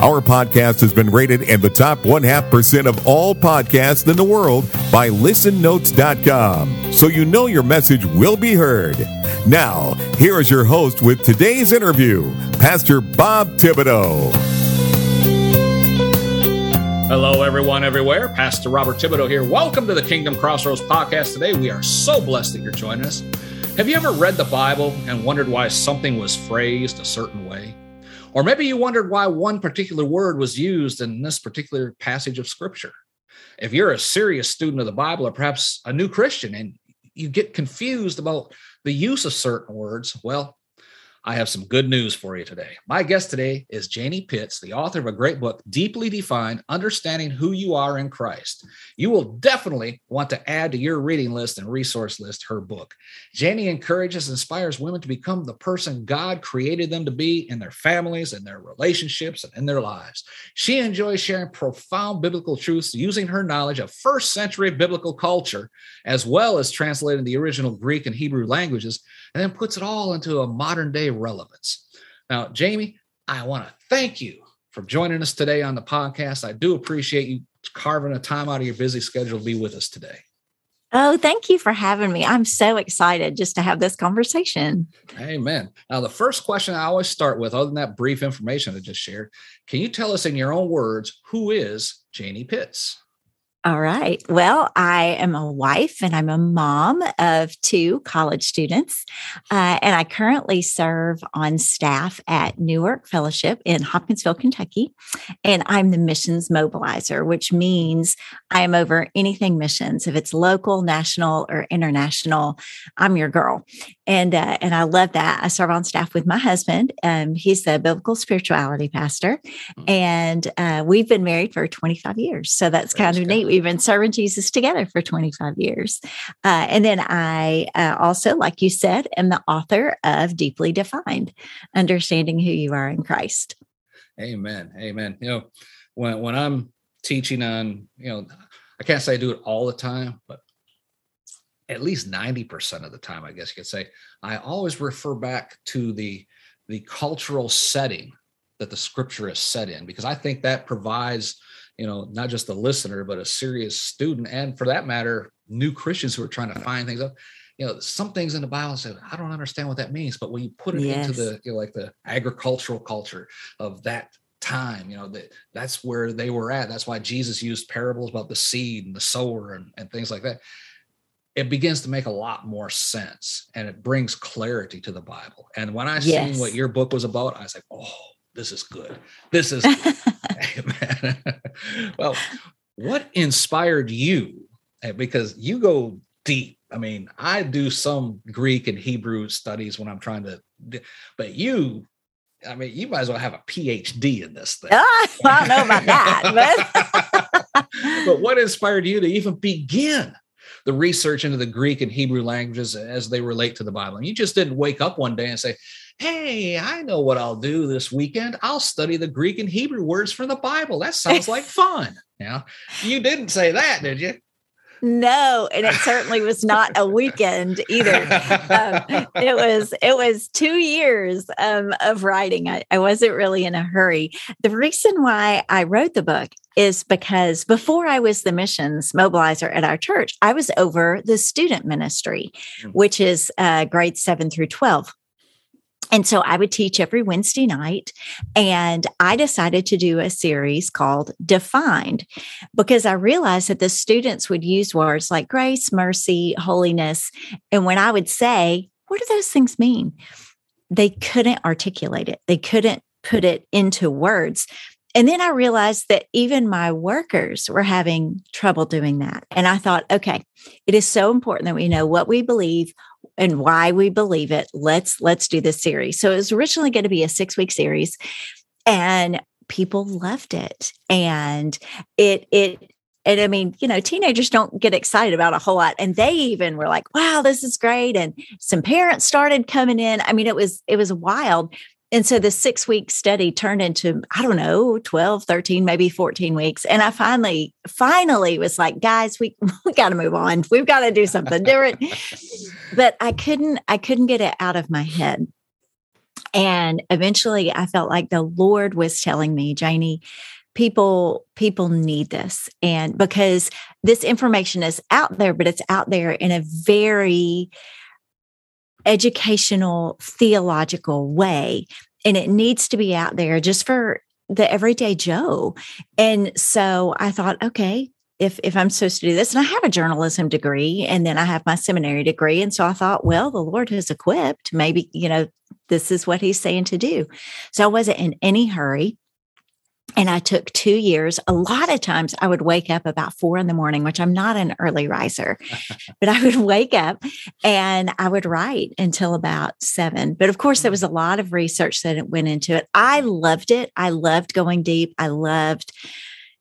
Our podcast has been rated in the top one half percent of all podcasts in the world by listennotes.com. So you know your message will be heard. Now, here is your host with today's interview, Pastor Bob Thibodeau. Hello, everyone, everywhere. Pastor Robert Thibodeau here. Welcome to the Kingdom Crossroads podcast. Today, we are so blessed that you're joining us. Have you ever read the Bible and wondered why something was phrased a certain way? Or maybe you wondered why one particular word was used in this particular passage of scripture. If you're a serious student of the Bible or perhaps a new Christian and you get confused about the use of certain words, well, I have some good news for you today. My guest today is Janie Pitts, the author of a great book, Deeply Defined Understanding Who You Are in Christ. You will definitely want to add to your reading list and resource list her book. Janie encourages and inspires women to become the person God created them to be in their families, in their relationships, and in their lives. She enjoys sharing profound biblical truths using her knowledge of first century biblical culture, as well as translating the original Greek and Hebrew languages and then puts it all into a modern day relevance. Now, Janie, I want to thank you for joining us today on the podcast. I do appreciate you carving a time out of your busy schedule to be with us today. Oh, thank you for having me. I'm so excited just to have this conversation. Amen. Now, the first question I always start with, other than that brief information I just shared, can you tell us in your own words who is Janie Pitts? All right. Well, I am a wife and I'm a mom of two college students. Uh, and I currently serve on staff at Newark Fellowship in Hopkinsville, Kentucky. And I'm the missions mobilizer, which means I am over anything missions. If it's local, national, or international, I'm your girl. And, uh, and I love that. I serve on staff with my husband. Um, he's the biblical spirituality pastor. Mm-hmm. And uh, we've been married for 25 years. So that's kind of neat we've been serving Jesus together for 25 years. Uh, and then I uh, also, like you said, am the author of Deeply Defined Understanding Who You Are in Christ. Amen. Amen. You know, when, when I'm teaching on, you know, I can't say I do it all the time, but at least 90% of the time, I guess you could say, I always refer back to the the cultural setting that the scripture is set in because I think that provides you know, not just the listener, but a serious student, and for that matter, new Christians who are trying to find things up. You know, some things in the Bible say, I don't understand what that means. But when you put it yes. into the, you know, like the agricultural culture of that time, you know, that that's where they were at. That's why Jesus used parables about the seed and the sower and, and things like that. It begins to make a lot more sense and it brings clarity to the Bible. And when I yes. seen what your book was about, I was like, oh, this is good. This is well, what inspired you? Eh, because you go deep. I mean, I do some Greek and Hebrew studies when I'm trying to, but you, I mean, you might as well have a PhD in this thing. Oh, I don't know about that, but but what inspired you to even begin the research into the Greek and Hebrew languages as they relate to the Bible? And you just didn't wake up one day and say, Hey, I know what I'll do this weekend. I'll study the Greek and Hebrew words from the Bible. That sounds like fun. Yeah. You didn't say that, did you? No, and it certainly was not a weekend either. Um, it was it was two years um, of writing. I, I wasn't really in a hurry. The reason why I wrote the book is because before I was the missions mobilizer at our church, I was over the student ministry, hmm. which is uh, grades seven through twelve. And so I would teach every Wednesday night. And I decided to do a series called Defined because I realized that the students would use words like grace, mercy, holiness. And when I would say, what do those things mean? They couldn't articulate it, they couldn't put it into words. And then I realized that even my workers were having trouble doing that. And I thought, okay, it is so important that we know what we believe, and why we believe it. Let's let's do this series. So it was originally going to be a 6-week series and people loved it. And it it and I mean, you know, teenagers don't get excited about a whole lot. And they even were like, wow, this is great. And some parents started coming in. I mean, it was, it was wild. And so the six week study turned into, I don't know, 12, 13, maybe 14 weeks. And I finally, finally was like, guys, we, we got to move on. We've got to do something different. but I couldn't, I couldn't get it out of my head. And eventually I felt like the Lord was telling me, Janie, people people need this and because this information is out there but it's out there in a very educational theological way and it needs to be out there just for the everyday joe. And so i thought okay if if i'm supposed to do this and i have a journalism degree and then i have my seminary degree and so i thought well the lord has equipped maybe you know this is what he's saying to do. So i wasn't in any hurry and I took two years. A lot of times I would wake up about four in the morning, which I'm not an early riser, but I would wake up and I would write until about seven. But of course, there was mm. a lot of research that went into it. I loved it. I loved going deep. I loved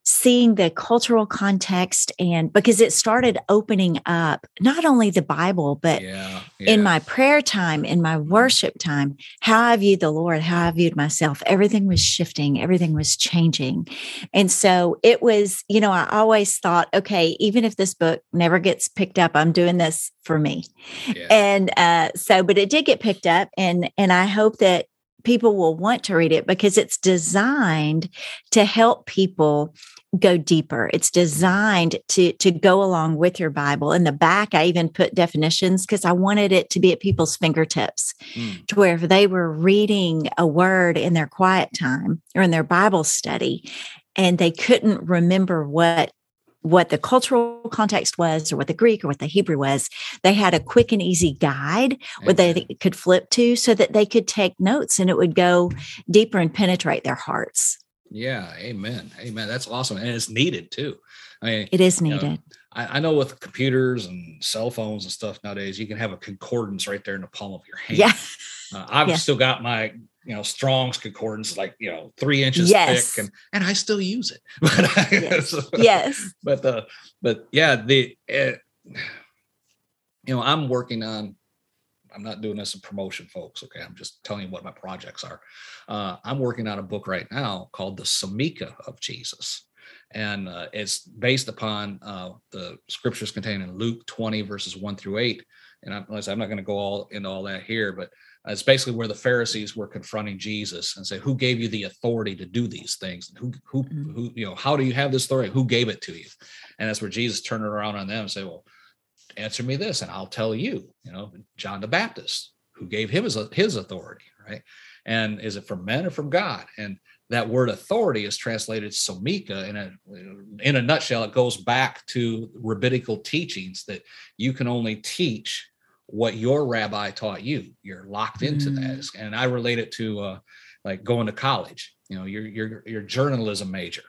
seeing the cultural context and because it started opening up not only the Bible, but yeah, yeah. in my prayer time, in my worship time, how I viewed the Lord, how I viewed myself, everything was shifting, everything was changing. And so it was, you know, I always thought, okay, even if this book never gets picked up, I'm doing this for me. Yeah. And uh, so, but it did get picked up and and I hope that people will want to read it because it's designed to help people go deeper. It's designed to to go along with your Bible. In the back, I even put definitions because I wanted it to be at people's fingertips, mm. to where if they were reading a word in their quiet time or in their Bible study, and they couldn't remember what what the cultural context was or what the greek or what the hebrew was they had a quick and easy guide where they could flip to so that they could take notes and it would go deeper and penetrate their hearts. Yeah amen amen that's awesome and it's needed too. I mean it is needed you know, I, I, know with computers and cell phones and stuff nowadays you can have a concordance right there in the palm of your hand. Yeah. Uh, i've yeah. still got my you know strong's concordance like you know three inches yes. thick and and i still use it. But I, yes. yes. but the but yeah the uh, you know i'm working on i'm not doing this in promotion folks okay? I'm just telling you what my projects are. Uh, i'm working on a book right now called the samika of jesus. And uh, it's based upon uh, the scriptures contained in luke 20 verses 1 through 8 and I'm, I'm not going to go all into all that here but it's basically where the Pharisees were confronting Jesus and say, "Who gave you the authority to do these things? Who, who, mm-hmm. who, you know, how do you have this authority? Who gave it to you?" And that's where Jesus turned it around on them and say, "Well, answer me this, and I'll tell you." You know, John the Baptist, who gave him his his authority, right? And is it from men or from God? And that word authority is translated somika in a in a nutshell it goes back to rabbinical teachings that you can only teach what your rabbi taught you. You're locked into mm. that. And I relate it to uh, like going to college. You know, you're you're you're journalism major.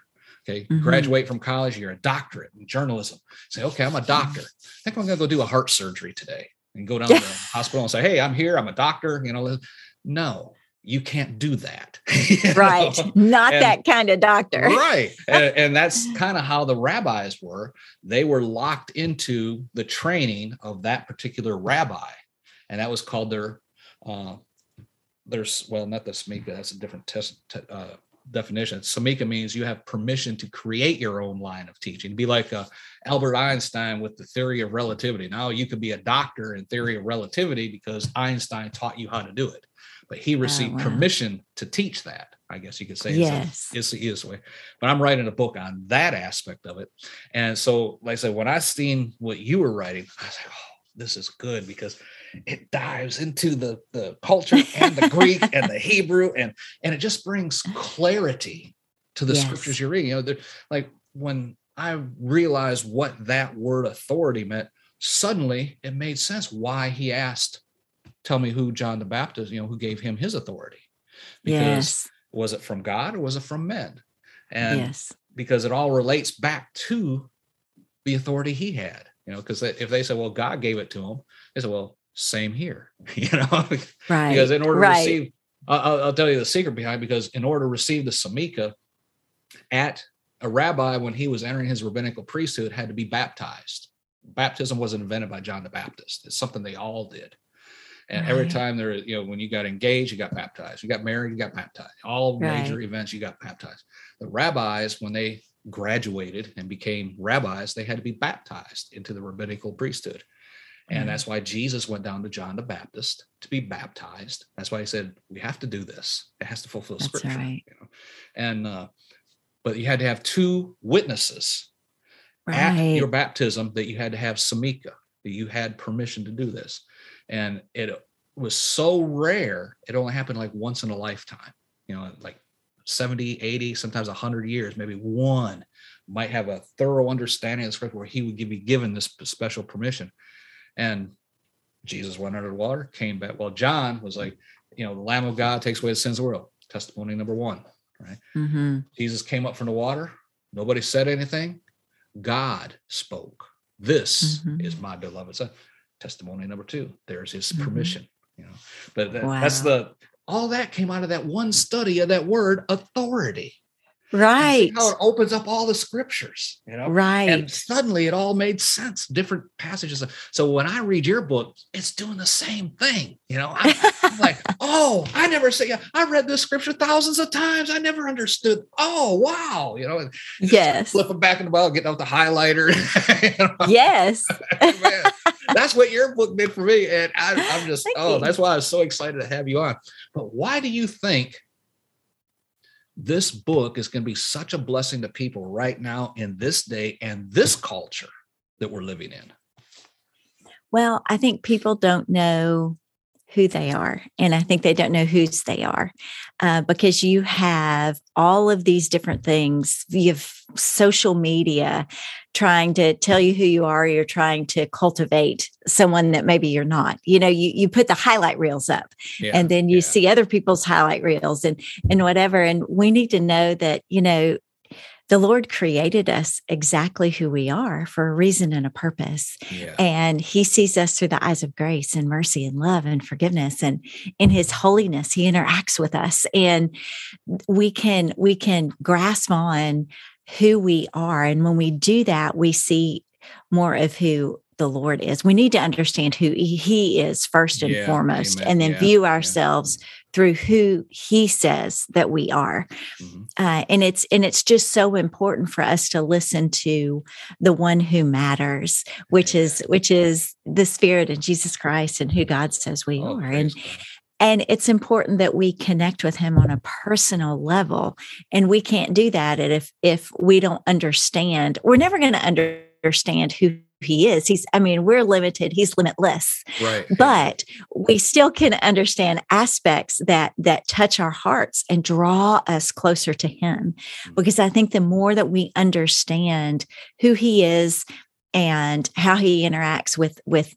Okay, mm-hmm. graduate from college, you're a doctorate in journalism. Say, okay, I'm a doctor. I think I'm gonna go do a heart surgery today and go down to the hospital and say, hey, I'm here, I'm a doctor. You know, no, you can't do that. right. Know? Not and, that kind of doctor. right. and, and, that's kind of how the rabbis were. They were locked into the training of that particular rabbi. And that was called their, uh, there's, well, not the Samika, that's a different test, uh, definition. Samika means you have permission to create your own line of teaching. Be like uh, Albert Einstein with the theory of relativity. Now you could be a doctor in theory of relativity because Einstein taught you how to do it but he oh, received oh, wow. permission to teach that. I guess you could say yes. it's, the easiest way. But I'm writing a book on that aspect of it. And so, like I said, when I seen what you were writing, I was like, oh, this is good because it dives into the, the culture and the Greek and the Hebrew and and it just brings uh. clarity to the yes. scriptures you're reading. You know, like when I realized what that word authority meant, suddenly it made sense why he asked tell me who John the Baptist, you know, who gave him his authority. Because yes. was it from God or was it from men? And yes. because it all relates back to the authority he had, you know, because if they say, well, God gave it to him, they say, well, same here, you know, right. because in order right. to receive, I'll, I'll, tell you the secret behind because in order to receive the Samika at a rabbi, when he was entering his rabbinical priesthood, had to be baptized. Baptism wasn't invented by John the Baptist. It's something they all did. And every time there, you know, when you got engaged, you got baptized. You got married, you got baptized. All right. major events, you got baptized. The rabbis, when they graduated and became rabbis, they had to be baptized into the rabbinical priesthood. And mm-hmm. that's why Jesus went down to John the Baptist to be baptized. That's why he said, we have to do this. It has to fulfill that's scripture. Right. You know? And uh, but you had to have two witnesses right. at your baptism that you had to have samika, that you had permission to do this. And it was so rare, it only happened like once in a lifetime, you know, like 70, 80, sometimes 100 years, maybe one might have a thorough understanding of the scripture where he would be given this special permission. And Jesus went under the water, came back. Well, John was like, you know, the Lamb of God takes away the sins of the world. Testimony number one right? Mm-hmm. Jesus came up from the water. Nobody said anything. God spoke. This mm-hmm. is my beloved son. Testimony number two. There's his mm-hmm. permission. You know, but that, wow. that's the all that came out of that one study of that word authority. Right how it opens up all the scriptures you know? Right. and suddenly it all made sense different passages. So when i read your book it's doing the same thing you know? I'm, I'm like oh i never say i read this scripture thousands of times. I never understood. Oh wow you know? Yes. flipping back in the bible getting out the highlighter. You know? yes that's what your book did for me and I, i'm just Thank oh you. that's why i was so excited to have you on but why do you think this book is going to be such a blessing to people right now in this day and this culture that we're living in? Well, I think people don't know who they are. And I think they don't know whose they are uh, because you have all of these different things. You have social media trying to tell you who you are. You're trying to cultivate someone that maybe you're not. You know, you, you put the highlight reels up yeah, and then you yeah. see other people's highlight reels and, and whatever. And we need to know that, you know, the Lord created us exactly who we are for a reason and a purpose. Yeah. And He sees us through the eyes of grace and mercy and love and forgiveness. And in His holiness, He interacts with us. And we can we can grasp on who we are. And when we do that, we see more of who the Lord is. We need to understand who He is first and yeah, foremost, amen. and then yeah, view ourselves yeah through who he says that we are mm-hmm. uh, and it's and it's just so important for us to listen to the one who matters which is which is the spirit of jesus christ and who god says we oh, are and and it's important that we connect with him on a personal level and we can't do that if if we don't understand we're never going to understand who he is. He's, I mean, we're limited, he's limitless. Right. But we still can understand aspects that that touch our hearts and draw us closer to him. Mm. Because I think the more that we understand who he is and how he interacts with with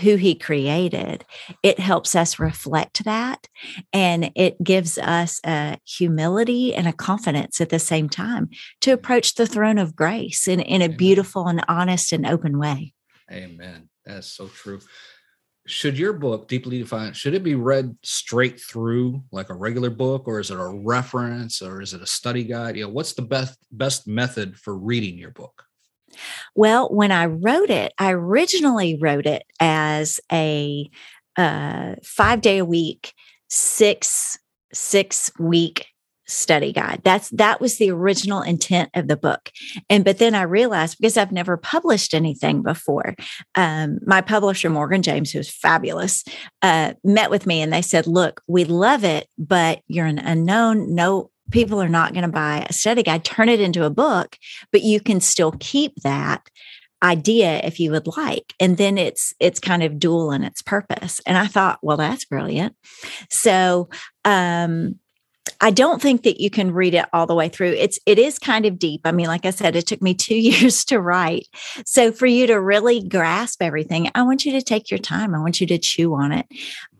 who he created, it helps us reflect that. And it gives us a humility and a confidence at the same time to approach the throne of grace in, in a beautiful and honest and open way. Amen. That's so true. Should your book, Deeply Defined, should it be read straight through like a regular book, or is it a reference, or is it a study guide? You know, what's the best best method for reading your book? Well, when I wrote it, I originally wrote it as a uh, five day a week, six six week study guide. That's that was the original intent of the book. And but then I realized because I've never published anything before, um, my publisher Morgan James, who's fabulous, uh, met with me and they said, "Look, we love it, but you're an unknown. No people are not going to buy a study guide, turn it into a book, but you can still keep that idea if you would like and then it's it's kind of dual in its purpose and i thought well that's brilliant so um I don't think that you can read it all the way through. It's it is kind of deep. I mean, like I said, it took me 2 years to write. So for you to really grasp everything, I want you to take your time. I want you to chew on it.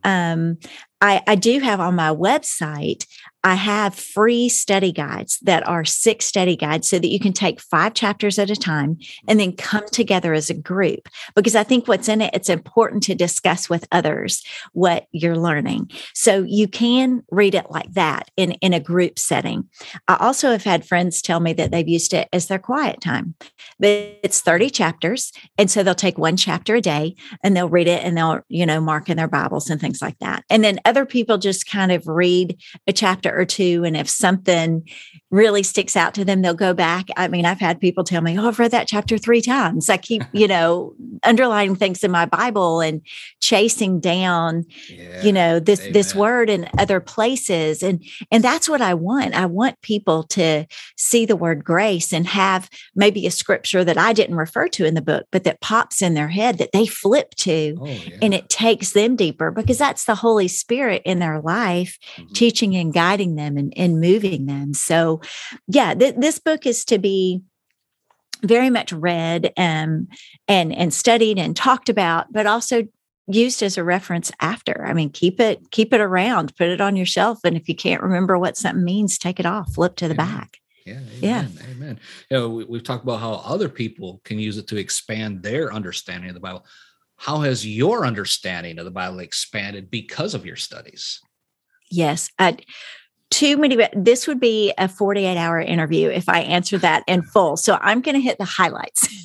Um I, I do have on my website I have free study guides that are six study guides so that you can take five chapters at a time and then come together as a group. Because I think what's in it, it's important to discuss with others what you're learning. So you can read it like that in, in a group setting. I also have had friends tell me that they've used it as their quiet time. But it's 30 chapters. And so they'll take one chapter a day and they'll read it and they'll, you know, mark in their Bibles and things like that. And then other people just kind of read a chapter or two. And if something really sticks out to them, they'll go back. I mean, I've had people tell me, Oh, I've read that chapter three times. I keep, you know, underlining things in my Bible and chasing down, yeah, you know, this, amen. this word in other places. And, and that's what I want. I want people to see the word grace and have maybe a scripture that I didn't refer to in the book, but that pops in their head that they flip to oh, yeah. and it takes them deeper because that's the Holy Spirit in their life, mm-hmm. teaching and guiding guiding them and, and moving them. So, yeah, th- this book is to be very much read and um, and and studied and talked about, but also used as a reference after. I mean, keep it keep it around, put it on your shelf, and if you can't remember what something means, take it off, flip to the amen. back. Yeah, amen, yeah, amen. You know, we, we've talked about how other people can use it to expand their understanding of the Bible. How has your understanding of the Bible expanded because of your studies? Yes, I, too many this would be a 48 hour interview if i answer that in full. So i'm going to hit the highlights.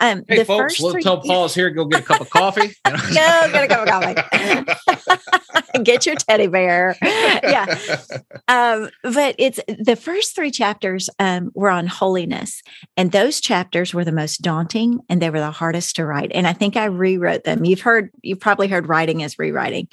Um hey, the folks let three... tell paul's here go get a cup of coffee. Go get a cup of coffee. Get your teddy bear. Yeah. Um but it's the first three chapters um were on holiness and those chapters were the most daunting and they were the hardest to write. And i think i rewrote them. You've heard you've probably heard writing is rewriting.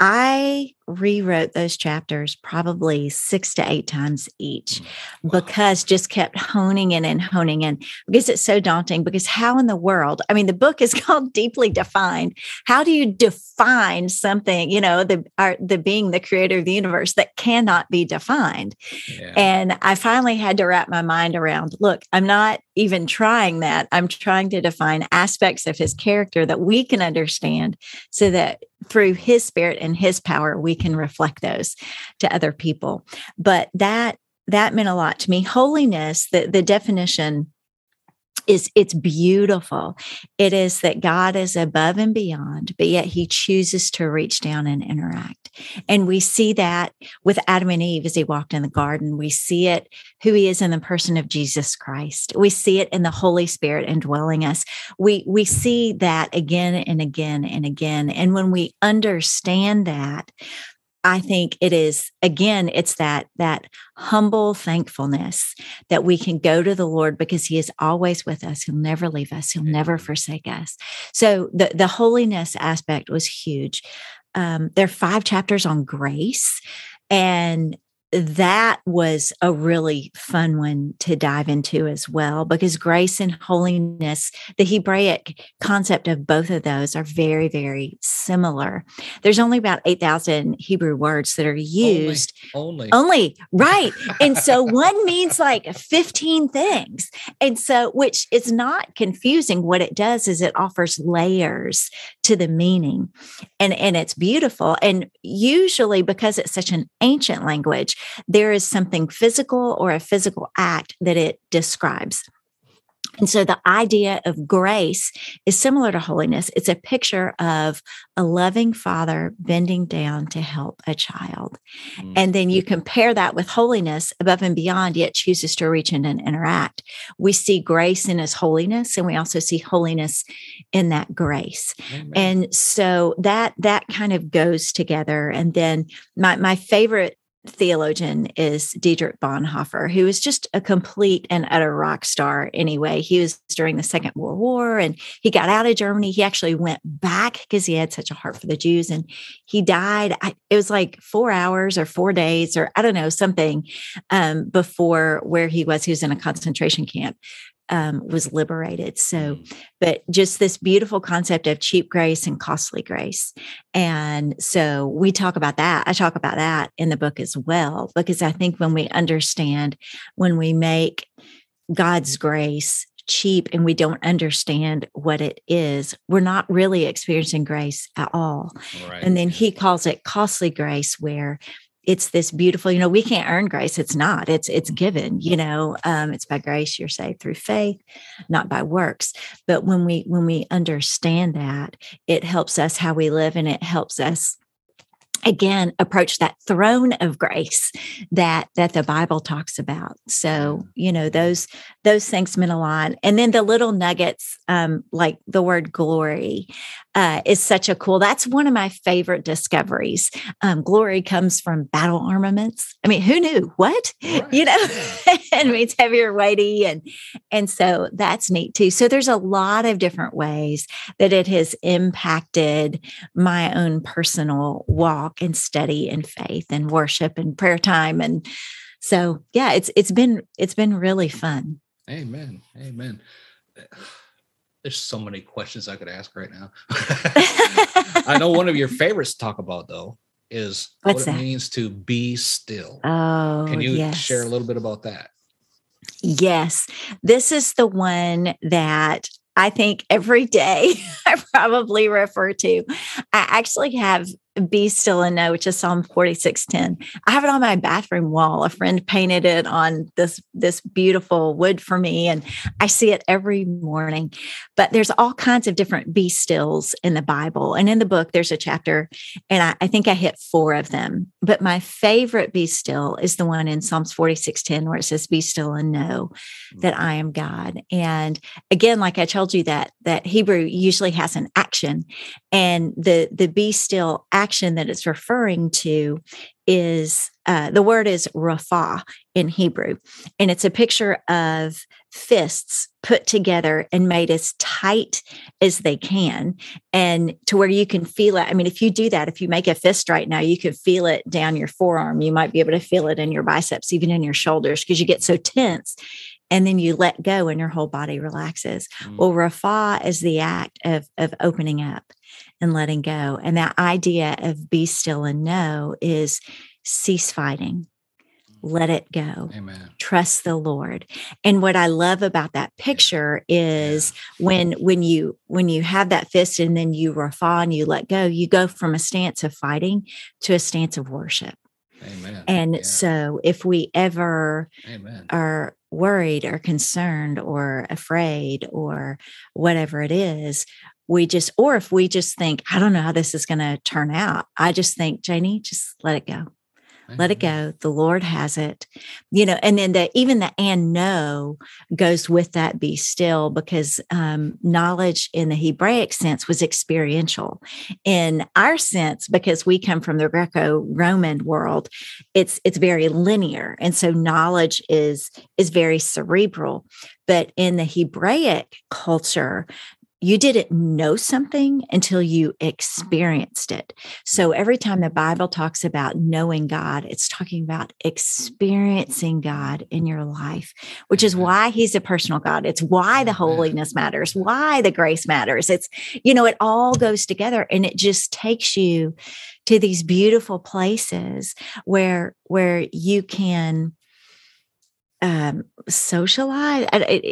I rewrote those chapters probably six to eight times each mm, wow. because just kept honing in and honing in because it's so daunting. Because how in the world, I mean, the book is called Deeply Defined. How do you define something, you know, the, our, the being the creator of the universe that cannot be defined? Yeah. And I finally had to wrap my mind around look, I'm not even trying that. I'm trying to define aspects of his character that we can understand so that through his spirit and his power, we can reflect those to other people. But that that meant a lot to me. Holiness, the, the definition is it's beautiful. It is that God is above and beyond, but yet he chooses to reach down and interact. And we see that with Adam and Eve as he walked in the garden. We see it who he is in the person of Jesus Christ. We see it in the Holy Spirit indwelling us. We we see that again and again and again. And when we understand that, I think it is again it's that that humble thankfulness that we can go to the Lord because he is always with us. He'll never leave us. He'll never forsake us. So the the holiness aspect was huge. Um, there are five chapters on grace and that was a really fun one to dive into as well because grace and holiness the hebraic concept of both of those are very very similar. There's only about 8000 hebrew words that are used only. only, only right. And so one means like 15 things. And so which is not confusing. What it does is it offers layers to the meaning and and it's beautiful. And usually because it's such an ancient language there is something physical or a physical act that it describes. And so the idea of grace is similar to holiness. It's a picture of a loving father bending down to help a child. Mm-hmm. And then you compare that with holiness above and beyond, yet chooses to reach in and interact. We see grace in his holiness, and we also see holiness in that grace. Amen. And so that that kind of goes together. And then my my favorite theologian is Dietrich Bonhoeffer, who was just a complete and utter rock star anyway. He was during the Second World War and he got out of Germany. He actually went back because he had such a heart for the Jews and he died. It was like four hours or four days or I don't know, something um, before where he was. He was in a concentration camp um, was liberated. So, mm. but just this beautiful concept of cheap grace and costly grace. And so we talk about that. I talk about that in the book as well, because I think when we understand, when we make God's grace cheap and we don't understand what it is, we're not really experiencing grace at all. Right. And then he calls it costly grace, where it's this beautiful you know we can't earn grace. It's not. It's it's given you know um, it's by grace you're saved through faith not by works. But when we when we understand that it helps us how we live and it helps us again approach that throne of grace that that the bible talks about. So you know those those things meant a lot. And then the little nuggets um like the word glory uh, is such a cool that's one of my favorite discoveries. Um, glory comes from battle armaments. I mean who knew? What? Right. you know? It means heavier weighty and and so that's neat too. So there's a lot of different ways that it has impacted my own personal walk and study and faith and worship and prayer time. And so yeah it's it's been it's been really fun. Amen. Amen there's so many questions i could ask right now i know one of your favorites to talk about though is What's what it that? means to be still oh can you yes. share a little bit about that Yes, this is the one that I think every day I probably refer to. I actually have be still and know, which is Psalm 46:10. I have it on my bathroom wall. A friend painted it on this this beautiful wood for me, and I see it every morning. But there's all kinds of different be stills in the Bible. And in the book, there's a chapter, and I, I think I hit four of them. But my favorite be still is the one in Psalms 46:10, where it says, Be still and know hmm. that I am God. And again, like I told you, that that Hebrew usually has an action. And the the be still action action that it's referring to is uh, the word is rapha in Hebrew, and it's a picture of fists put together and made as tight as they can, and to where you can feel it. I mean, if you do that, if you make a fist right now, you can feel it down your forearm. You might be able to feel it in your biceps, even in your shoulders, because you get so tense and then you let go and your whole body relaxes. Mm. Well, rapha is the act of of opening up and letting go. And that idea of be still and know is cease fighting. Mm. Let it go. Amen. Trust the Lord. And what I love about that picture is yeah. when when you when you have that fist and then you rapha and you let go, you go from a stance of fighting to a stance of worship. Amen. And yeah. so if we ever Amen. are worried or concerned or afraid or whatever it is, we just, or if we just think, I don't know how this is going to turn out, I just think, Janie, just let it go. Let it go. The Lord has it. You know, and then the even the and know goes with that be still because um, knowledge in the Hebraic sense was experiential. In our sense, because we come from the Greco-Roman world, it's it's very linear. And so knowledge is is very cerebral. But in the Hebraic culture, you didn't know something until you experienced it. So mm-hmm. every time the Bible talks about knowing God, it's talking about experiencing God in your life, which is mm-hmm. why he's a personal God. It's why the mm-hmm. holiness matters, why the grace matters. It's, you know, it all goes together and it just takes you to these beautiful places where where you can um, socialize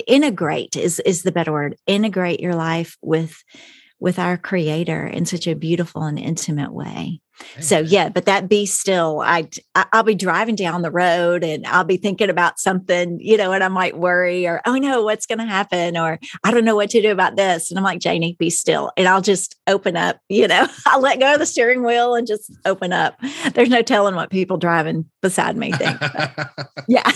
integrate is is the better word integrate your life with with our creator in such a beautiful and intimate way so yeah, but that be still, I I'll be driving down the road and I'll be thinking about something, you know, and I might worry or oh no, what's going to happen or I don't know what to do about this, and I'm like Janie, be still, and I'll just open up, you know, I'll let go of the steering wheel and just open up. There's no telling what people driving beside me think. yeah.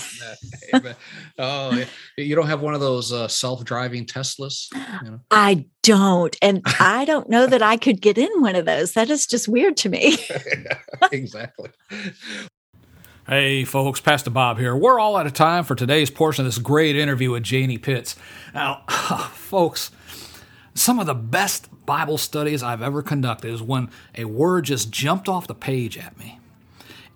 oh, you don't have one of those uh, self-driving Teslas? You know? I don't, and I don't know that I could get in one of those. That is just weird to me. exactly. Hey, folks, Pastor Bob here. We're all out of time for today's portion of this great interview with Janie Pitts. Now, folks, some of the best Bible studies I've ever conducted is when a word just jumped off the page at me.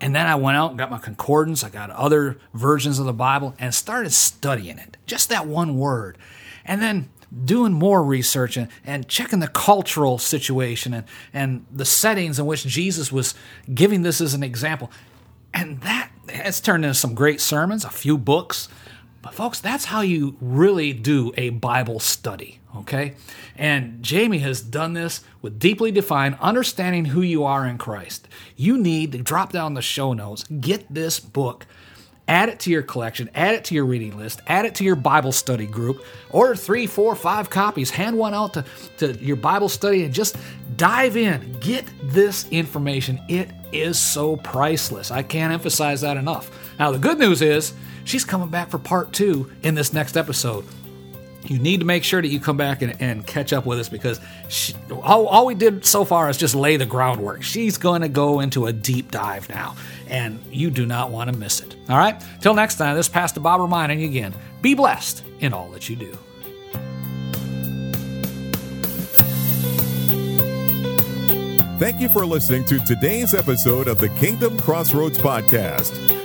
And then I went out and got my concordance, I got other versions of the Bible, and started studying it. Just that one word. And then doing more research and, and checking the cultural situation and, and the settings in which Jesus was giving this as an example. And that has turned into some great sermons, a few books. But, folks, that's how you really do a Bible study, okay? And Janie has done this with deeply defined understanding who you are in Christ. You need to drop down the show notes, get this book add it to your collection, add it to your reading list, add it to your Bible study group. Order three, four, five copies, hand one out to, to your Bible study, and just dive in. Get this information. It is so priceless. I can't emphasize that enough. Now, the good news is she's coming back for part two in this next episode you need to make sure that you come back and, and catch up with us because she, all, all, we did so far is just lay the groundwork. She's going to go into a deep dive now, and you do not want to miss it. All right? Till next time, this is Pastor Bob reminding you again be blessed in all that you do. Thank you for listening to today's episode of the Kingdom Crossroads Podcast.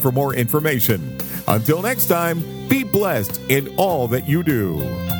for more information. Until next time, be blessed in all that you do.